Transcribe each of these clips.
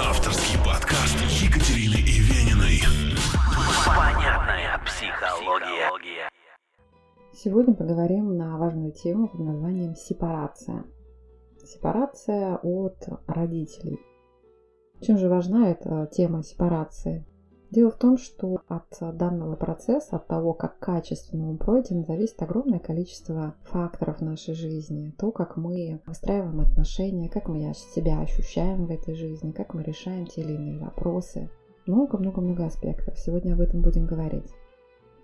Авторский подкаст Екатерины Ивениной. Понятная психология. Сегодня поговорим на важную тему под названием сепарация. Сепарация от родителей. Чем же важна эта тема сепарации? Дело в том, что от данного процесса, от того, как качественно он пройден, зависит огромное количество факторов нашей жизни. То, как мы выстраиваем отношения, как мы себя ощущаем в этой жизни, как мы решаем те или иные вопросы. Много-много-много аспектов. Сегодня об этом будем говорить.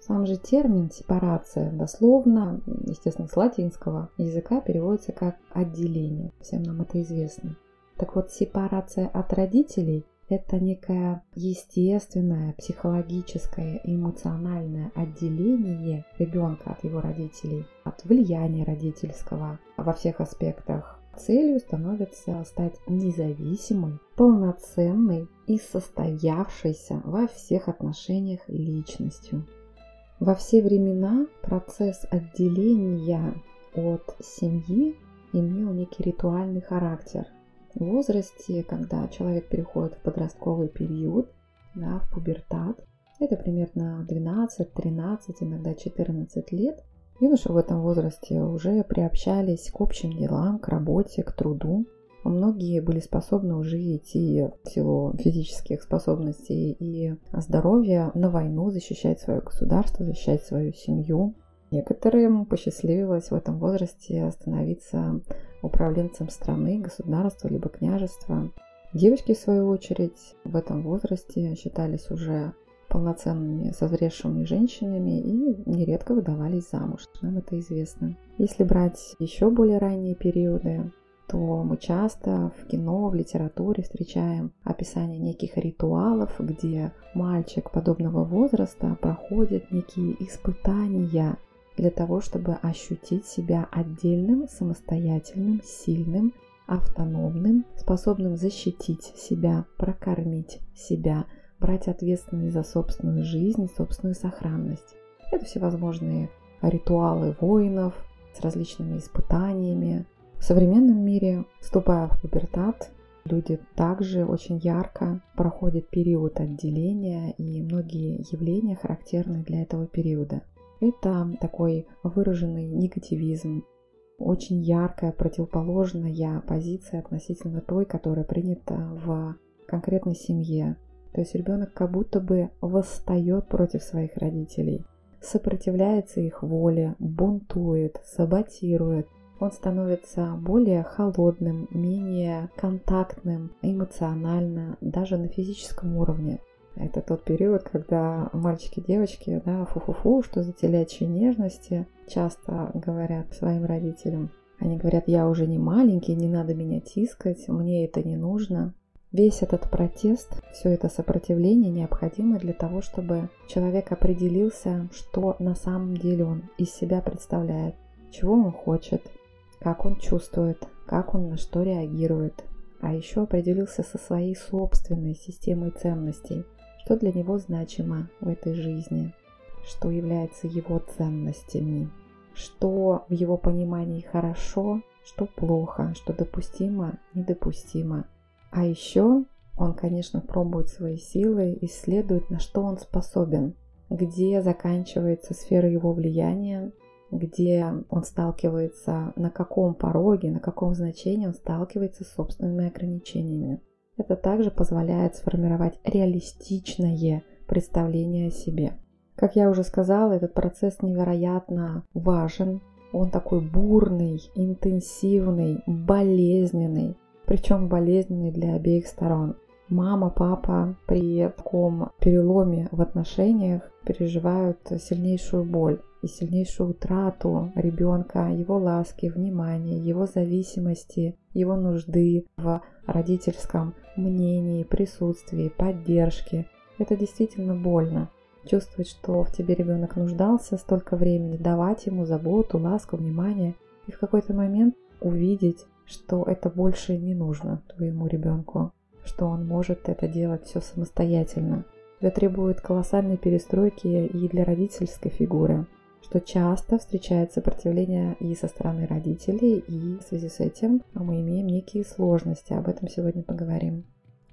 Сам же термин «сепарация» дословно, естественно, с латинского языка переводится как «отделение». Всем нам это известно. Так вот, сепарация от родителей это некое естественное, психологическое, эмоциональное отделение ребенка от его родителей, от влияния родительского во всех аспектах. Целью становится стать независимой, полноценной и состоявшейся во всех отношениях личностью. Во все времена процесс отделения от семьи имел некий ритуальный характер – возрасте, когда человек переходит в подростковый период, да, в пубертат, это примерно 12, 13, иногда 14 лет, юноши в этом возрасте уже приобщались к общим делам, к работе, к труду. Многие были способны уже идти в силу физических способностей и здоровья на войну, защищать свое государство, защищать свою семью. Некоторым посчастливилось в этом возрасте становиться управленцем страны, государства либо княжества. Девочки, в свою очередь, в этом возрасте считались уже полноценными созревшими женщинами и нередко выдавались замуж. Нам это известно. Если брать еще более ранние периоды, то мы часто в кино, в литературе встречаем описание неких ритуалов, где мальчик подобного возраста проходит некие испытания для того, чтобы ощутить себя отдельным, самостоятельным, сильным, автономным, способным защитить себя, прокормить себя, брать ответственность за собственную жизнь, собственную сохранность. Это всевозможные ритуалы воинов с различными испытаниями. В современном мире, вступая в пубертат, люди также очень ярко проходят период отделения, и многие явления характерны для этого периода. Это такой выраженный негативизм, очень яркая противоположная позиция относительно той, которая принята в конкретной семье. То есть ребенок как будто бы восстает против своих родителей, сопротивляется их воле, бунтует, саботирует. Он становится более холодным, менее контактным эмоционально, даже на физическом уровне. Это тот период, когда мальчики девочки, да, фу-фу-фу, что за телячьи нежности, часто говорят своим родителям. Они говорят, я уже не маленький, не надо меня тискать, мне это не нужно. Весь этот протест, все это сопротивление необходимо для того, чтобы человек определился, что на самом деле он из себя представляет, чего он хочет, как он чувствует, как он на что реагирует, а еще определился со своей собственной системой ценностей – что для него значимо в этой жизни, что является его ценностями, что в его понимании хорошо, что плохо, что допустимо, недопустимо. А еще он, конечно, пробует свои силы, исследует, на что он способен, где заканчивается сфера его влияния, где он сталкивается, на каком пороге, на каком значении он сталкивается с собственными ограничениями. Это также позволяет сформировать реалистичное представление о себе. Как я уже сказала, этот процесс невероятно важен. Он такой бурный, интенсивный, болезненный. Причем болезненный для обеих сторон. Мама, папа при таком переломе в отношениях переживают сильнейшую боль и сильнейшую утрату ребенка, его ласки, внимания, его зависимости, его нужды в родительском мнении, присутствии, поддержке. Это действительно больно. Чувствовать, что в тебе ребенок нуждался столько времени, давать ему заботу, ласку, внимание, и в какой-то момент увидеть, что это больше не нужно твоему ребенку, что он может это делать все самостоятельно. Это требует колоссальной перестройки и для родительской фигуры что часто встречает сопротивление и со стороны родителей, и в связи с этим мы имеем некие сложности. Об этом сегодня поговорим.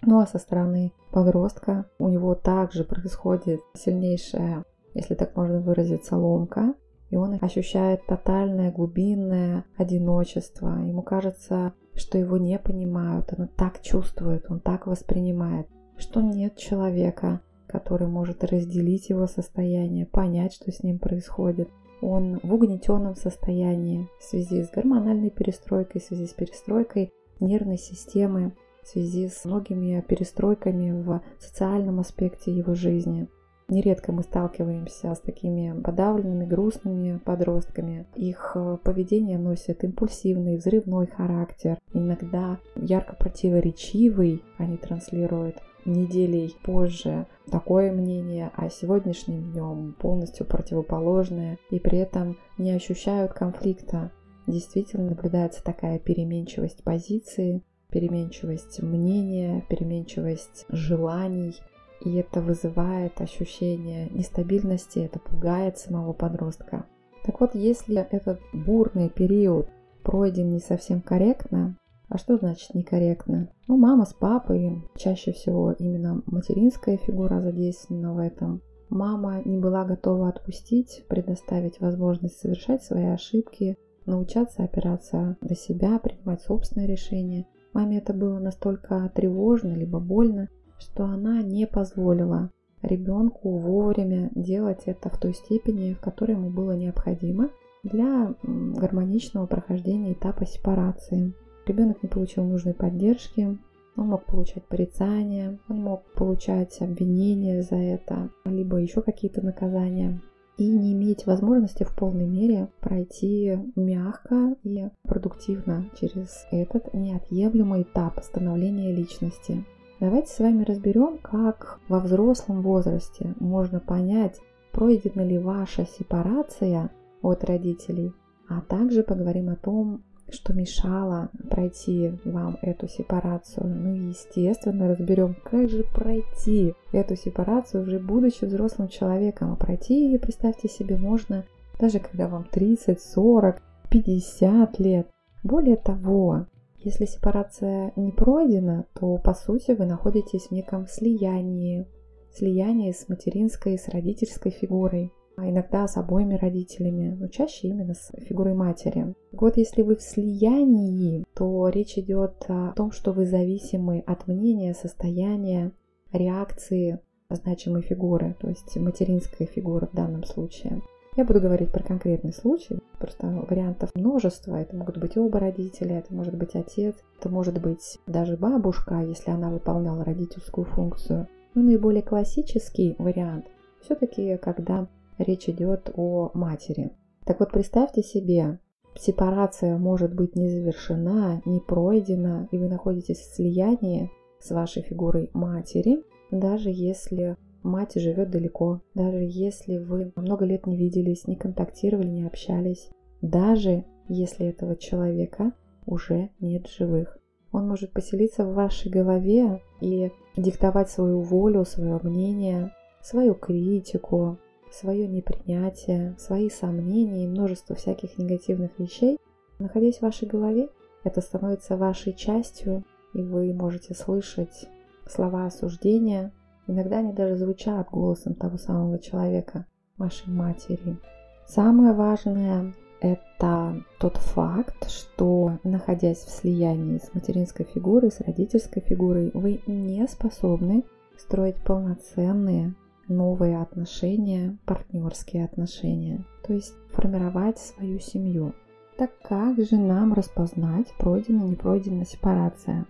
Ну а со стороны подростка у него также происходит сильнейшая, если так можно выразиться, ломка. И он ощущает тотальное глубинное одиночество. Ему кажется, что его не понимают, он так чувствует, он так воспринимает, что нет человека, который может разделить его состояние, понять, что с ним происходит. Он в угнетенном состоянии в связи с гормональной перестройкой, в связи с перестройкой нервной системы, в связи с многими перестройками в социальном аспекте его жизни. Нередко мы сталкиваемся с такими подавленными, грустными подростками. Их э, поведение носит импульсивный, взрывной характер, иногда ярко противоречивый. Они транслируют неделей позже такое мнение, а сегодняшним днем полностью противоположное, и при этом не ощущают конфликта. Действительно наблюдается такая переменчивость позиции, переменчивость мнения, переменчивость желаний, и это вызывает ощущение нестабильности, это пугает самого подростка. Так вот, если этот бурный период пройден не совсем корректно, а что значит некорректно? Ну, мама с папой, чаще всего именно материнская фигура задействована в этом. Мама не была готова отпустить, предоставить возможность совершать свои ошибки, научаться опираться на себя, принимать собственные решения. Маме это было настолько тревожно, либо больно, что она не позволила ребенку вовремя делать это в той степени, в которой ему было необходимо для гармоничного прохождения этапа сепарации. Ребенок не получил нужной поддержки, он мог получать порицания, он мог получать обвинения за это, либо еще какие-то наказания и не иметь возможности в полной мере пройти мягко и продуктивно через этот неотъемлемый этап становления личности. Давайте с вами разберем, как во взрослом возрасте можно понять, пройдена ли ваша сепарация от родителей, а также поговорим о том, что мешало пройти вам эту сепарацию. Ну и, естественно, разберем, как же пройти эту сепарацию, уже будучи взрослым человеком. А пройти ее, представьте себе, можно даже когда вам 30, 40, 50 лет. Более того, если сепарация не пройдена, то по сути вы находитесь в неком слиянии, слиянии с материнской и с родительской фигурой а иногда с обоими родителями, но чаще именно с фигурой матери. Вот, если вы в слиянии, то речь идет о том, что вы зависимы от мнения, состояния, реакции значимой фигуры, то есть материнской фигуры в данном случае. Я буду говорить про конкретный случай, просто вариантов множество. Это могут быть оба родителя, это может быть отец, это может быть даже бабушка, если она выполняла родительскую функцию. Но наиболее классический вариант все-таки, когда речь идет о матери. Так вот, представьте себе, сепарация может быть не завершена, не пройдена, и вы находитесь в слиянии с вашей фигурой матери, даже если мать живет далеко, даже если вы много лет не виделись, не контактировали, не общались, даже если этого человека уже нет живых. Он может поселиться в вашей голове и диктовать свою волю, свое мнение, свою критику, свое непринятие, свои сомнения и множество всяких негативных вещей, находясь в вашей голове, это становится вашей частью, и вы можете слышать слова осуждения. Иногда они даже звучат голосом того самого человека, вашей матери. Самое важное – это тот факт, что, находясь в слиянии с материнской фигурой, с родительской фигурой, вы не способны строить полноценные новые отношения, партнерские отношения, то есть формировать свою семью. Так как же нам распознать, пройдена, не пройдена сепарация?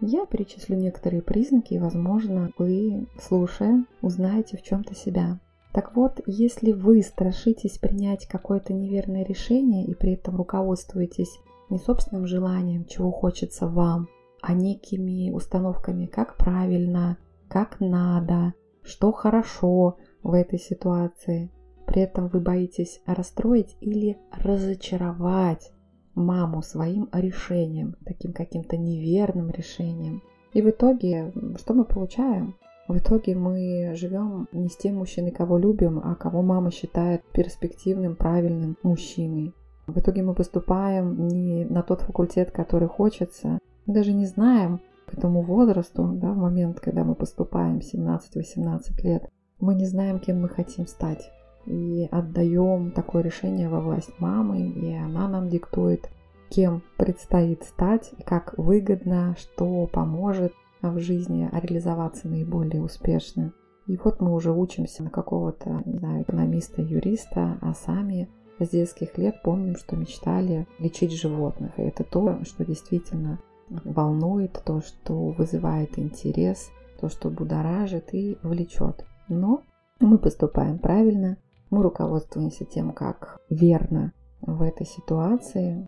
Я перечислю некоторые признаки, и, возможно, вы, слушая, узнаете в чем-то себя. Так вот, если вы страшитесь принять какое-то неверное решение и при этом руководствуетесь не собственным желанием, чего хочется вам, а некими установками, как правильно, как надо, что хорошо в этой ситуации. При этом вы боитесь расстроить или разочаровать маму своим решением, таким каким-то неверным решением. И в итоге, что мы получаем? В итоге мы живем не с тем мужчиной, кого любим, а кого мама считает перспективным, правильным мужчиной. В итоге мы поступаем не на тот факультет, который хочется. Мы даже не знаем, к этому возрасту, да, в момент, когда мы поступаем 17-18 лет, мы не знаем, кем мы хотим стать. И отдаем такое решение во власть мамы, и она нам диктует, кем предстоит стать, как выгодно, что поможет в жизни реализоваться наиболее успешно. И вот мы уже учимся на какого-то, не знаю, экономиста, юриста, а сами с детских лет помним, что мечтали лечить животных. И это то, что действительно волнует, то, что вызывает интерес, то, что будоражит и влечет. Но мы поступаем правильно, мы руководствуемся тем, как верно в этой ситуации.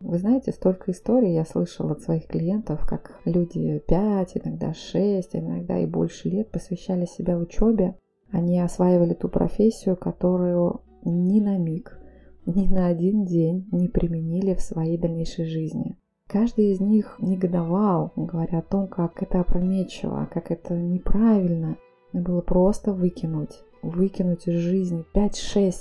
Вы знаете, столько историй я слышала от своих клиентов, как люди 5, иногда 6, иногда и больше лет посвящали себя учебе. Они осваивали ту профессию, которую ни на миг, ни на один день не применили в своей дальнейшей жизни. Каждый из них негодовал, говоря о том, как это опрометчиво, как это неправильно. Надо было просто выкинуть, выкинуть из жизни 5-6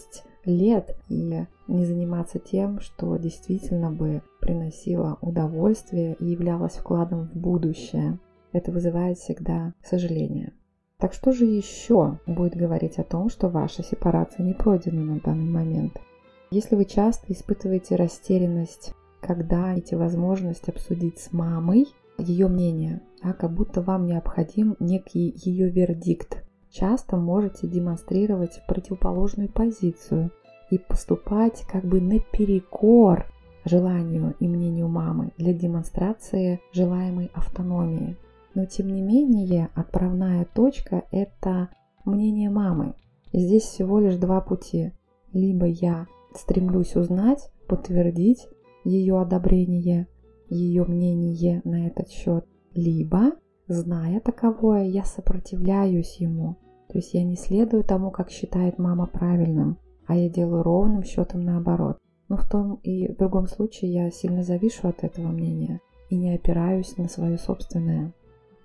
лет и не заниматься тем, что действительно бы приносило удовольствие и являлось вкладом в будущее. Это вызывает всегда сожаление. Так что же еще будет говорить о том, что ваша сепарация не пройдена на данный момент? Если вы часто испытываете растерянность когда эти возможность обсудить с мамой ее мнение, а как будто вам необходим некий ее вердикт. Часто можете демонстрировать противоположную позицию и поступать как бы наперекор желанию и мнению мамы для демонстрации желаемой автономии. Но тем не менее отправная точка – это мнение мамы. И здесь всего лишь два пути. Либо я стремлюсь узнать, подтвердить ее одобрение, ее мнение на этот счет, либо, зная таковое, я сопротивляюсь ему. То есть я не следую тому, как считает мама правильным, а я делаю ровным счетом наоборот. Но в том и в другом случае я сильно завишу от этого мнения и не опираюсь на свое собственное.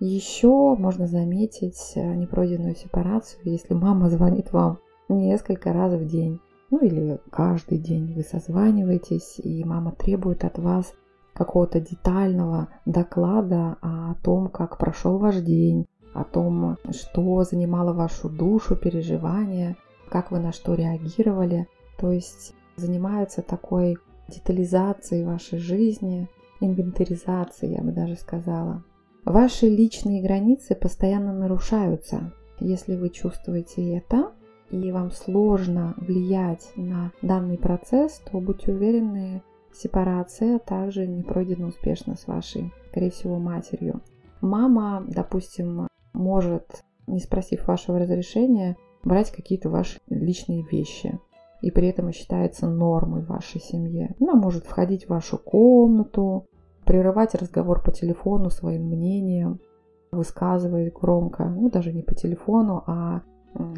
Еще можно заметить э, непройденную сепарацию, если мама звонит вам несколько раз в день ну или каждый день вы созваниваетесь, и мама требует от вас какого-то детального доклада о том, как прошел ваш день, о том, что занимало вашу душу, переживания, как вы на что реагировали. То есть занимаются такой детализацией вашей жизни, инвентаризацией, я бы даже сказала. Ваши личные границы постоянно нарушаются. Если вы чувствуете это, и вам сложно влиять на данный процесс, то будьте уверены, сепарация также не пройдена успешно с вашей, скорее всего, матерью. Мама, допустим, может, не спросив вашего разрешения, брать какие-то ваши личные вещи. И при этом считается нормой в вашей семье. Она может входить в вашу комнату, прерывать разговор по телефону своим мнением, высказывать громко, ну даже не по телефону, а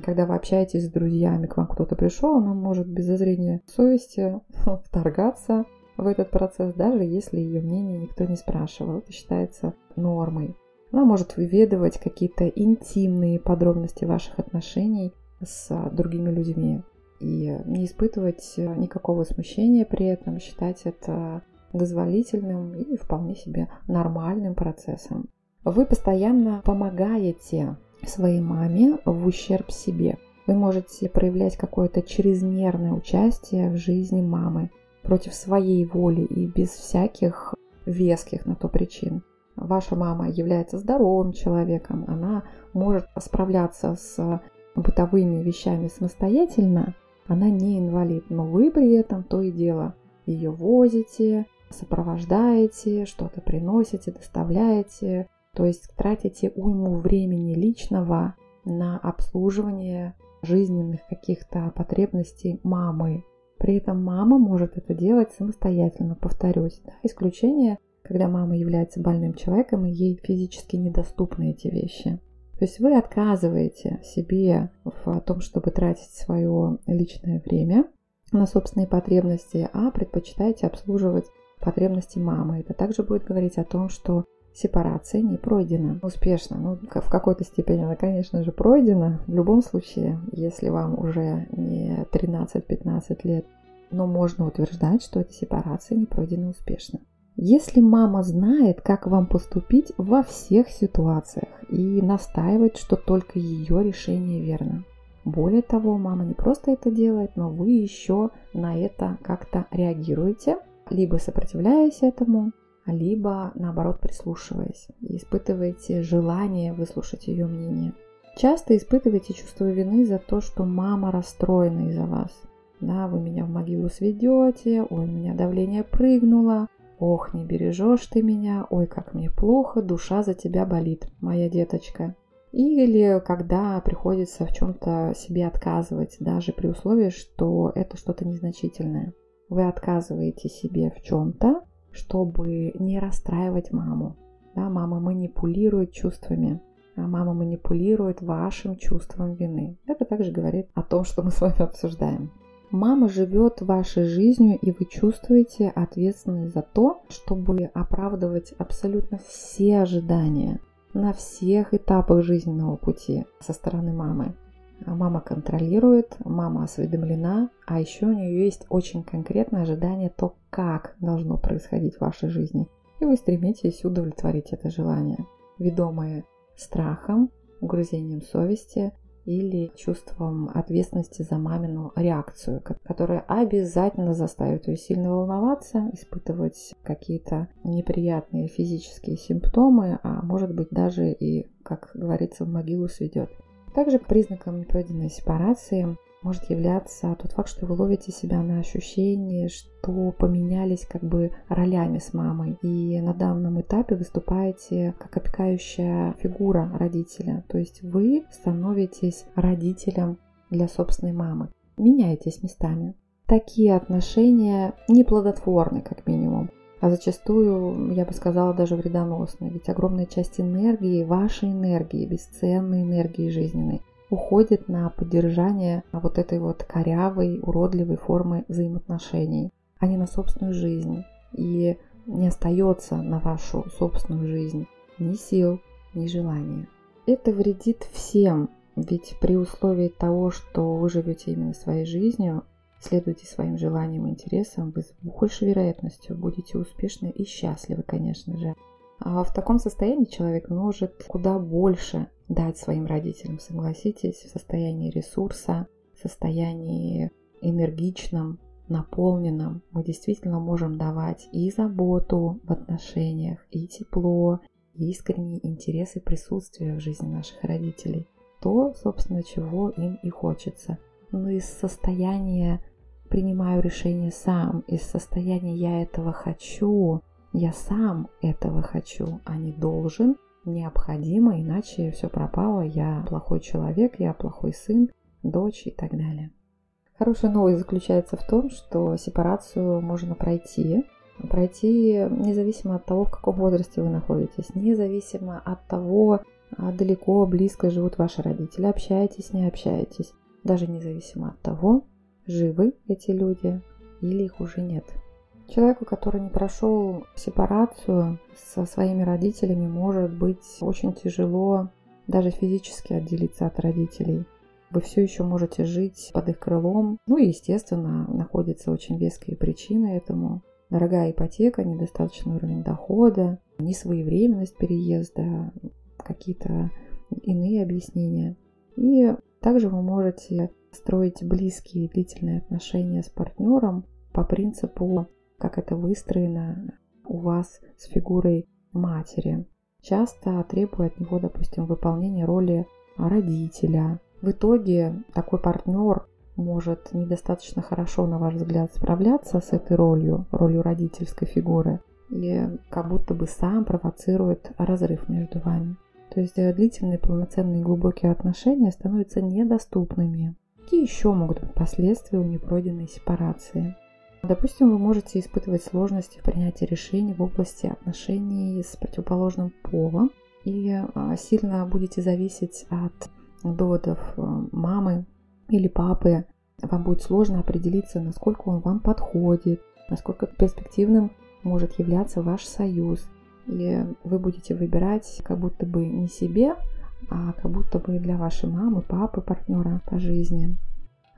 когда вы общаетесь с друзьями, к вам кто-то пришел, она может без зазрения совести вторгаться в этот процесс, даже если ее мнение никто не спрашивал. Это считается нормой. Она может выведывать какие-то интимные подробности ваших отношений с другими людьми и не испытывать никакого смущения при этом, считать это дозволительным и вполне себе нормальным процессом. Вы постоянно помогаете своей маме в ущерб себе. Вы можете проявлять какое-то чрезмерное участие в жизни мамы против своей воли и без всяких веских на то причин. Ваша мама является здоровым человеком, она может справляться с бытовыми вещами самостоятельно, она не инвалид, но вы при этом то и дело ее возите, сопровождаете, что-то приносите, доставляете, то есть тратите уйму времени личного на обслуживание жизненных каких-то потребностей мамы. При этом мама может это делать самостоятельно, повторюсь. Да? Исключение, когда мама является больным человеком и ей физически недоступны эти вещи. То есть вы отказываете себе в том, чтобы тратить свое личное время на собственные потребности, а предпочитаете обслуживать потребности мамы. Это также будет говорить о том, что сепарация не пройдена успешно. Ну, в какой-то степени она, конечно же, пройдена. В любом случае, если вам уже не 13-15 лет, но можно утверждать, что эта сепарация не пройдена успешно. Если мама знает, как вам поступить во всех ситуациях и настаивает, что только ее решение верно. Более того, мама не просто это делает, но вы еще на это как-то реагируете, либо сопротивляясь этому, либо наоборот прислушиваясь и испытываете желание выслушать ее мнение. Часто испытываете чувство вины за то, что мама расстроена из-за вас. Да, вы меня в могилу сведете, ой, у меня давление прыгнуло, ох, не бережешь ты меня, ой, как мне плохо, душа за тебя болит, моя деточка. Или когда приходится в чем-то себе отказывать, даже при условии, что это что-то незначительное. Вы отказываете себе в чем-то, чтобы не расстраивать маму. Да, мама манипулирует чувствами, а мама манипулирует вашим чувством вины. Это также говорит о том, что мы с вами обсуждаем. Мама живет вашей жизнью, и вы чувствуете ответственность за то, чтобы оправдывать абсолютно все ожидания на всех этапах жизненного пути со стороны мамы. Мама контролирует, мама осведомлена, а еще у нее есть очень конкретное ожидание то, как должно происходить в вашей жизни. И вы стремитесь удовлетворить это желание. Ведомые страхом, угрызением совести или чувством ответственности за мамину реакцию, которая обязательно заставит ее сильно волноваться, испытывать какие-то неприятные физические симптомы, а может быть даже и, как говорится, в могилу сведет. Также признаком непройденной сепарации может являться тот факт, что вы ловите себя на ощущение, что поменялись как бы ролями с мамой. И на данном этапе выступаете как опекающая фигура родителя. То есть вы становитесь родителем для собственной мамы. Меняетесь местами. Такие отношения неплодотворны, как минимум а зачастую, я бы сказала, даже вредоносны. Ведь огромная часть энергии, вашей энергии, бесценной энергии жизненной, уходит на поддержание вот этой вот корявой, уродливой формы взаимоотношений, а не на собственную жизнь. И не остается на вашу собственную жизнь ни сил, ни желания. Это вредит всем, ведь при условии того, что вы живете именно своей жизнью, следуете своим желаниям и интересам, вы с большей вероятностью будете успешны и счастливы, конечно же. А в таком состоянии человек может куда больше дать своим родителям, согласитесь, в состоянии ресурса, в состоянии энергичном, наполненном. Мы действительно можем давать и заботу в отношениях, и тепло, и искренний интерес и присутствие в жизни наших родителей. То, собственно, чего им и хочется. Но из состояния принимаю решение сам, из состояния я этого хочу, я сам этого хочу, а не должен, необходимо, иначе все пропало, я плохой человек, я плохой сын, дочь и так далее. Хорошая новость заключается в том, что сепарацию можно пройти, пройти независимо от того, в каком возрасте вы находитесь, независимо от того, а далеко, близко живут ваши родители, общаетесь, не общаетесь, даже независимо от того, живы эти люди или их уже нет. Человеку, который не прошел сепарацию со своими родителями, может быть очень тяжело даже физически отделиться от родителей. Вы все еще можете жить под их крылом. Ну и, естественно, находятся очень веские причины этому. Дорогая ипотека, недостаточный уровень дохода, несвоевременность переезда, какие-то иные объяснения. И также вы можете строить близкие длительные отношения с партнером по принципу как это выстроено у вас с фигурой матери. Часто требуя от него, допустим, выполнения роли родителя. В итоге такой партнер может недостаточно хорошо, на ваш взгляд, справляться с этой ролью, ролью родительской фигуры, и как будто бы сам провоцирует разрыв между вами. То есть длительные, полноценные, глубокие отношения становятся недоступными. Какие еще могут быть последствия у непройденной сепарации? Допустим, вы можете испытывать сложности в принятии решений в области отношений с противоположным полом и а, сильно будете зависеть от доводов э, мамы или папы. Вам будет сложно определиться, насколько он вам подходит, насколько перспективным может являться ваш союз. И вы будете выбирать как будто бы не себе, как будто бы для вашей мамы, папы, партнера по жизни.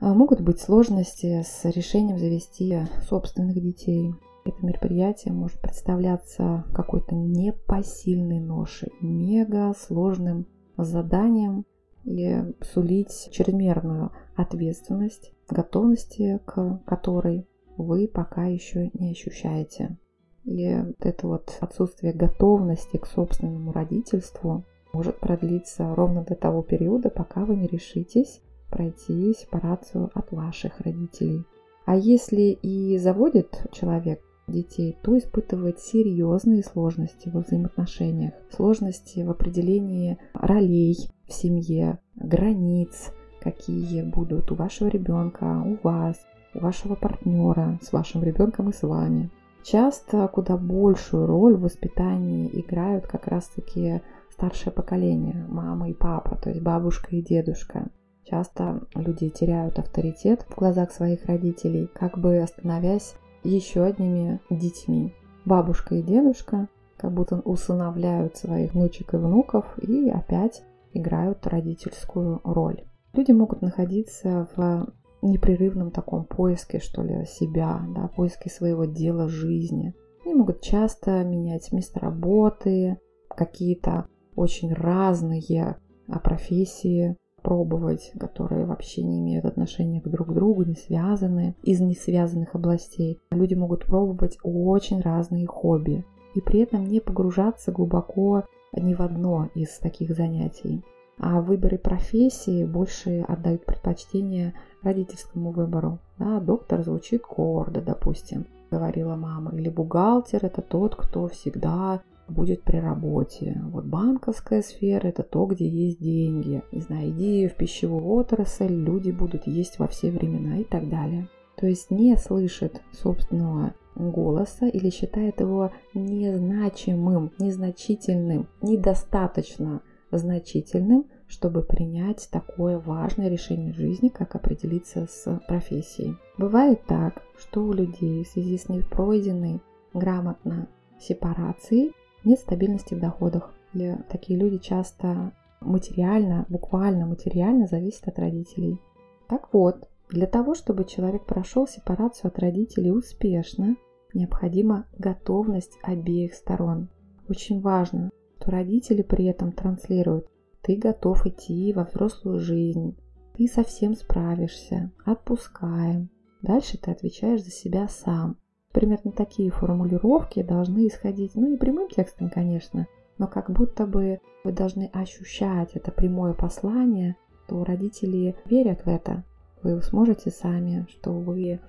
А, могут быть сложности с решением завести собственных детей. это мероприятие может представляться какой-то непосильной ношей, мега сложным заданием и сулить чрезмерную ответственность, готовности к которой вы пока еще не ощущаете. И вот это вот отсутствие готовности к собственному родительству может продлиться ровно до того периода, пока вы не решитесь пройти сепарацию от ваших родителей. А если и заводит человек детей, то испытывает серьезные сложности во взаимоотношениях, сложности в определении ролей в семье, границ, какие будут у вашего ребенка, у вас, у вашего партнера, с вашим ребенком и с вами. Часто куда большую роль в воспитании играют как раз-таки старшее поколение, мама и папа, то есть бабушка и дедушка. Часто люди теряют авторитет в глазах своих родителей, как бы становясь еще одними детьми. Бабушка и дедушка как будто усыновляют своих внучек и внуков и опять играют родительскую роль. Люди могут находиться в непрерывном таком поиске, что ли, себя, да, поиске своего дела жизни. Они могут часто менять место работы, какие-то очень разные а, профессии пробовать, которые вообще не имеют отношения к друг другу, не связаны, из несвязанных областей. Люди могут пробовать очень разные хобби и при этом не погружаться глубоко ни в одно из таких занятий. А в выборе профессии больше отдают предпочтение родительскому выбору. Да, доктор звучит гордо, допустим, говорила мама. Или бухгалтер – это тот, кто всегда будет при работе. Вот банковская сфера – это то, где есть деньги. Не знаю, иди в пищевую отрасль, люди будут есть во все времена и так далее. То есть не слышит собственного голоса или считает его незначимым, незначительным, недостаточно значительным, чтобы принять такое важное решение жизни, как определиться с профессией. Бывает так, что у людей в связи с непройденной грамотно сепарацией нет стабильности в доходах. И такие люди часто материально, буквально материально зависят от родителей. Так вот, для того, чтобы человек прошел сепарацию от родителей успешно, необходима готовность обеих сторон. Очень важно, что родители при этом транслируют «ты готов идти во взрослую жизнь», «ты совсем справишься», «отпускаем». Дальше ты отвечаешь за себя сам. Примерно такие формулировки должны исходить, ну не прямым текстом, конечно, но как будто бы вы должны ощущать это прямое послание, то родители верят в это. Вы сможете сами, что вы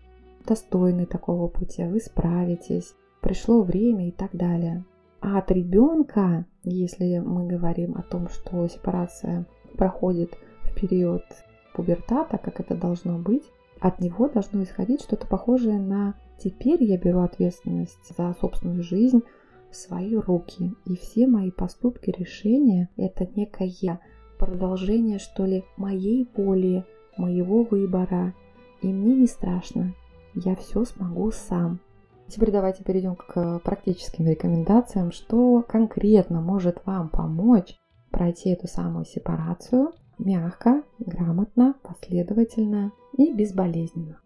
достойны такого пути, вы справитесь, пришло время и так далее. А от ребенка, если мы говорим о том, что сепарация проходит в период пубертата, как это должно быть, от него должно исходить что-то похожее на «теперь я беру ответственность за собственную жизнь в свои руки, и все мои поступки, решения – это некое продолжение, что ли, моей воли, моего выбора, и мне не страшно, я все смогу сам». Теперь давайте перейдем к практическим рекомендациям, что конкретно может вам помочь пройти эту самую сепарацию мягко, грамотно, последовательно и безболезненно.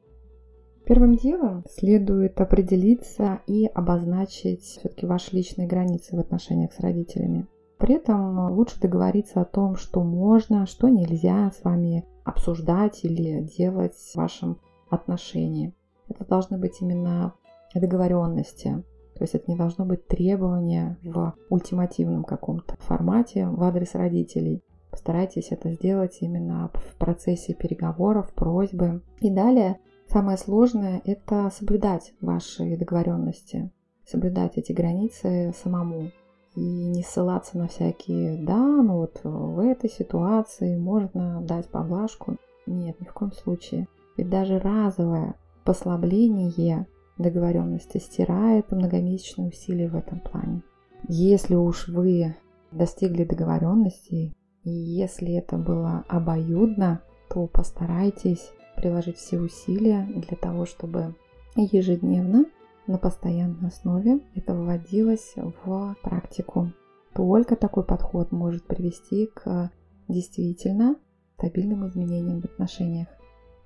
Первым делом следует определиться и обозначить все-таки ваши личные границы в отношениях с родителями. При этом лучше договориться о том, что можно, что нельзя с вами обсуждать или делать в вашем отношении. Это должны быть именно договоренности. То есть это не должно быть требования в ультимативном каком-то формате в адрес родителей. Постарайтесь это сделать именно в процессе переговоров, просьбы. И далее самое сложное – это соблюдать ваши договоренности, соблюдать эти границы самому и не ссылаться на всякие «да, ну вот в этой ситуации можно дать поблажку». Нет, ни в коем случае. Ведь даже разовое послабление договоренности стирает многомесячные усилия в этом плане. Если уж вы достигли договоренности, и если это было обоюдно, то постарайтесь приложить все усилия для того, чтобы ежедневно на постоянной основе это вводилось в практику. Только такой подход может привести к действительно стабильным изменениям в отношениях.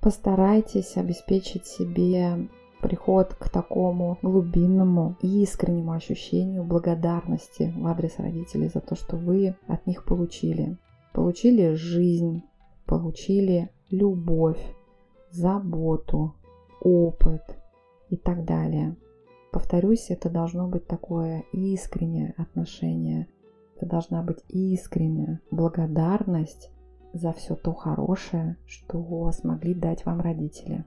Постарайтесь обеспечить себе приход к такому глубинному и искреннему ощущению благодарности в адрес родителей за то, что вы от них получили. Получили жизнь, получили любовь, заботу, опыт и так далее. Повторюсь, это должно быть такое искреннее отношение. Это должна быть искренняя благодарность за все то хорошее, что смогли дать вам родители.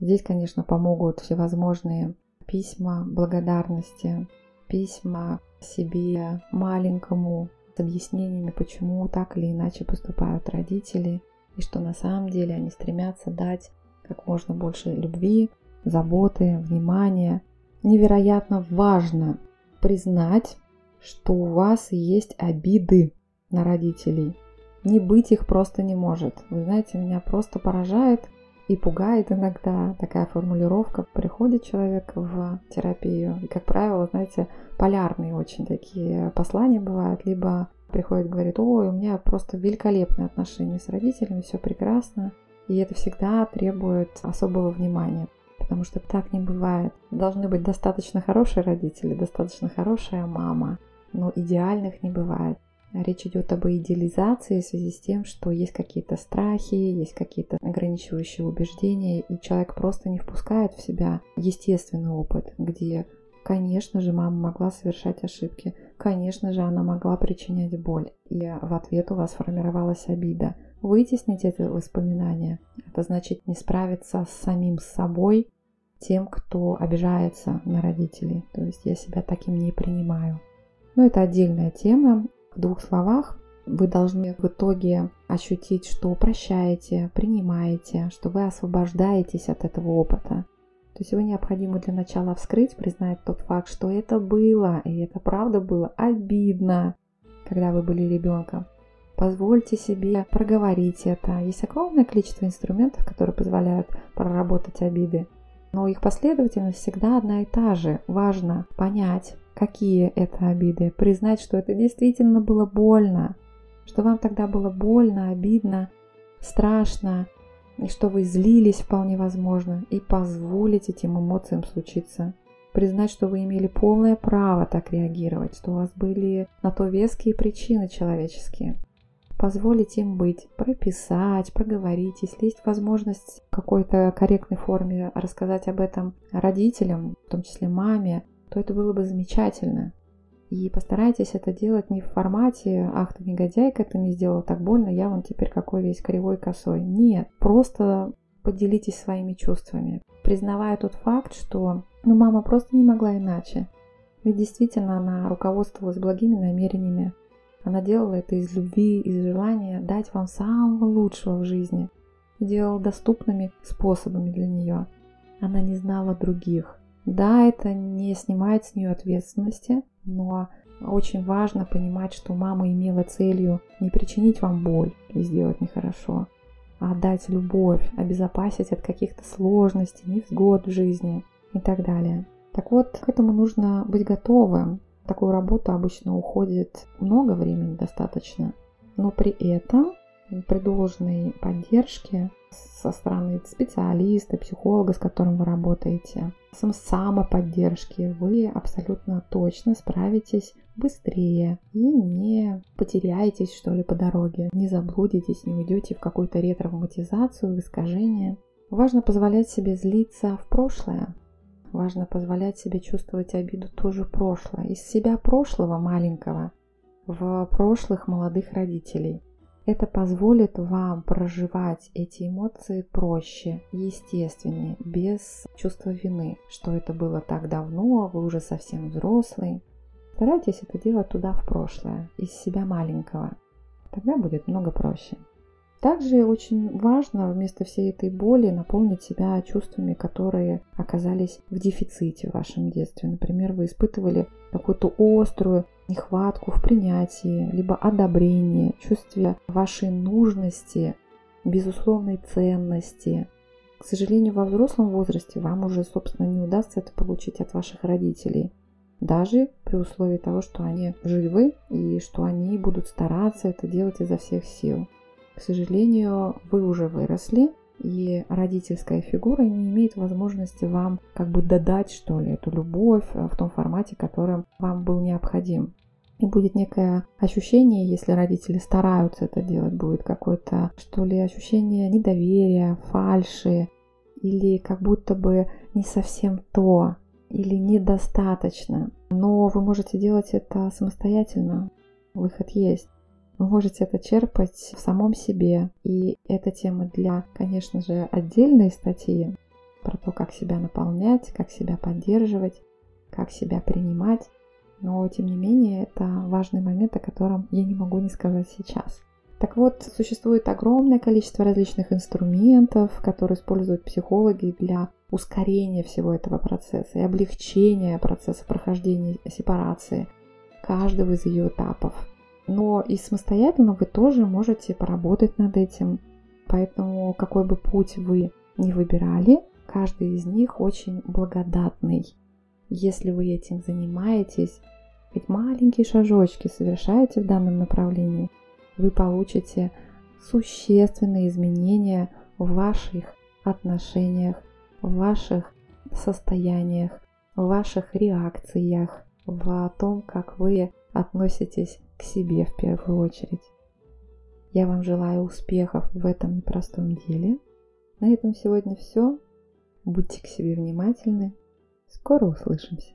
Здесь, конечно, помогут всевозможные письма благодарности, письма себе маленькому с объяснениями, почему так или иначе поступают родители, и что на самом деле они стремятся дать как можно больше любви, заботы, внимания. Невероятно важно признать, что у вас есть обиды на родителей. Не быть их просто не может. Вы знаете, меня просто поражает – и пугает иногда такая формулировка. Приходит человек в терапию, и, как правило, знаете, полярные очень такие послания бывают, либо приходит, говорит, ой, у меня просто великолепные отношения с родителями, все прекрасно, и это всегда требует особого внимания, потому что так не бывает. Должны быть достаточно хорошие родители, достаточно хорошая мама, но идеальных не бывает. Речь идет об идеализации в связи с тем, что есть какие-то страхи, есть какие-то ограничивающие убеждения, и человек просто не впускает в себя естественный опыт, где, конечно же, мама могла совершать ошибки, конечно же, она могла причинять боль, и в ответ у вас формировалась обида. Вытеснить это воспоминание, это значит не справиться с самим собой, тем, кто обижается на родителей. То есть я себя таким не принимаю. Но это отдельная тема, в двух словах вы должны в итоге ощутить, что прощаете, принимаете, что вы освобождаетесь от этого опыта. То есть его необходимо для начала вскрыть, признать тот факт, что это было, и это правда было обидно, когда вы были ребенком. Позвольте себе проговорить это. Есть огромное количество инструментов, которые позволяют проработать обиды. Но их последовательность всегда одна и та же. Важно понять, какие это обиды, признать, что это действительно было больно, что вам тогда было больно, обидно, страшно, и что вы злились вполне возможно, и позволить этим эмоциям случиться. Признать, что вы имели полное право так реагировать, что у вас были на то веские причины человеческие. Позволить им быть, прописать, проговорить, если есть возможность в какой-то корректной форме рассказать об этом родителям, в том числе маме, то это было бы замечательно. И постарайтесь это делать не в формате «Ах ты негодяйка, ты мне сделала так больно, я вон теперь какой весь кривой косой». Нет, просто поделитесь своими чувствами, признавая тот факт, что ну, мама просто не могла иначе. Ведь действительно она руководствовалась благими намерениями. Она делала это из любви, из желания дать вам самого лучшего в жизни. И делала доступными способами для нее. Она не знала других. Да, это не снимает с нее ответственности, но очень важно понимать, что мама имела целью не причинить вам боль и сделать нехорошо, а отдать любовь, обезопасить от каких-то сложностей, невзгод в жизни и так далее. Так вот, к этому нужно быть готовым. Такую работу обычно уходит много времени достаточно, но при этом при должной поддержке со стороны специалиста, психолога, с которым вы работаете, самоподдержки, вы абсолютно точно справитесь быстрее и не потеряетесь, что ли, по дороге, не заблудитесь, не уйдете в какую-то ретравматизацию, в искажение. Важно позволять себе злиться в прошлое. Важно позволять себе чувствовать обиду тоже прошлое. Из себя прошлого маленького в прошлых молодых родителей – это позволит вам проживать эти эмоции проще, естественнее, без чувства вины, что это было так давно, вы уже совсем взрослый. Старайтесь это делать туда в прошлое, из себя маленького. Тогда будет много проще. Также очень важно вместо всей этой боли наполнить себя чувствами, которые оказались в дефиците в вашем детстве. Например, вы испытывали какую-то острую нехватку в принятии, либо одобрении, чувстве вашей нужности, безусловной ценности. К сожалению, во взрослом возрасте вам уже, собственно, не удастся это получить от ваших родителей. Даже при условии того, что они живы и что они будут стараться это делать изо всех сил. Сожалению, вы уже выросли, и родительская фигура не имеет возможности вам как бы додать, что ли, эту любовь э, в том формате, которым вам был необходим. И будет некое ощущение, если родители стараются это делать, будет какое-то, что ли, ощущение недоверия, фальши, или как будто бы не совсем то, или недостаточно. Но вы можете делать это самостоятельно. Выход есть. Вы можете это черпать в самом себе. И эта тема для, конечно же, отдельной статьи про то, как себя наполнять, как себя поддерживать, как себя принимать. Но, тем не менее, это важный момент, о котором я не могу не сказать сейчас. Так вот, существует огромное количество различных инструментов, которые используют психологи для ускорения всего этого процесса и облегчения процесса прохождения сепарации каждого из ее этапов. Но и самостоятельно вы тоже можете поработать над этим. Поэтому какой бы путь вы ни выбирали, каждый из них очень благодатный. Если вы этим занимаетесь, ведь маленькие шажочки совершаете в данном направлении, вы получите существенные изменения в ваших отношениях, в ваших состояниях, в ваших реакциях, в том, как вы относитесь к себе в первую очередь. Я вам желаю успехов в этом непростом деле. На этом сегодня все. Будьте к себе внимательны. Скоро услышимся.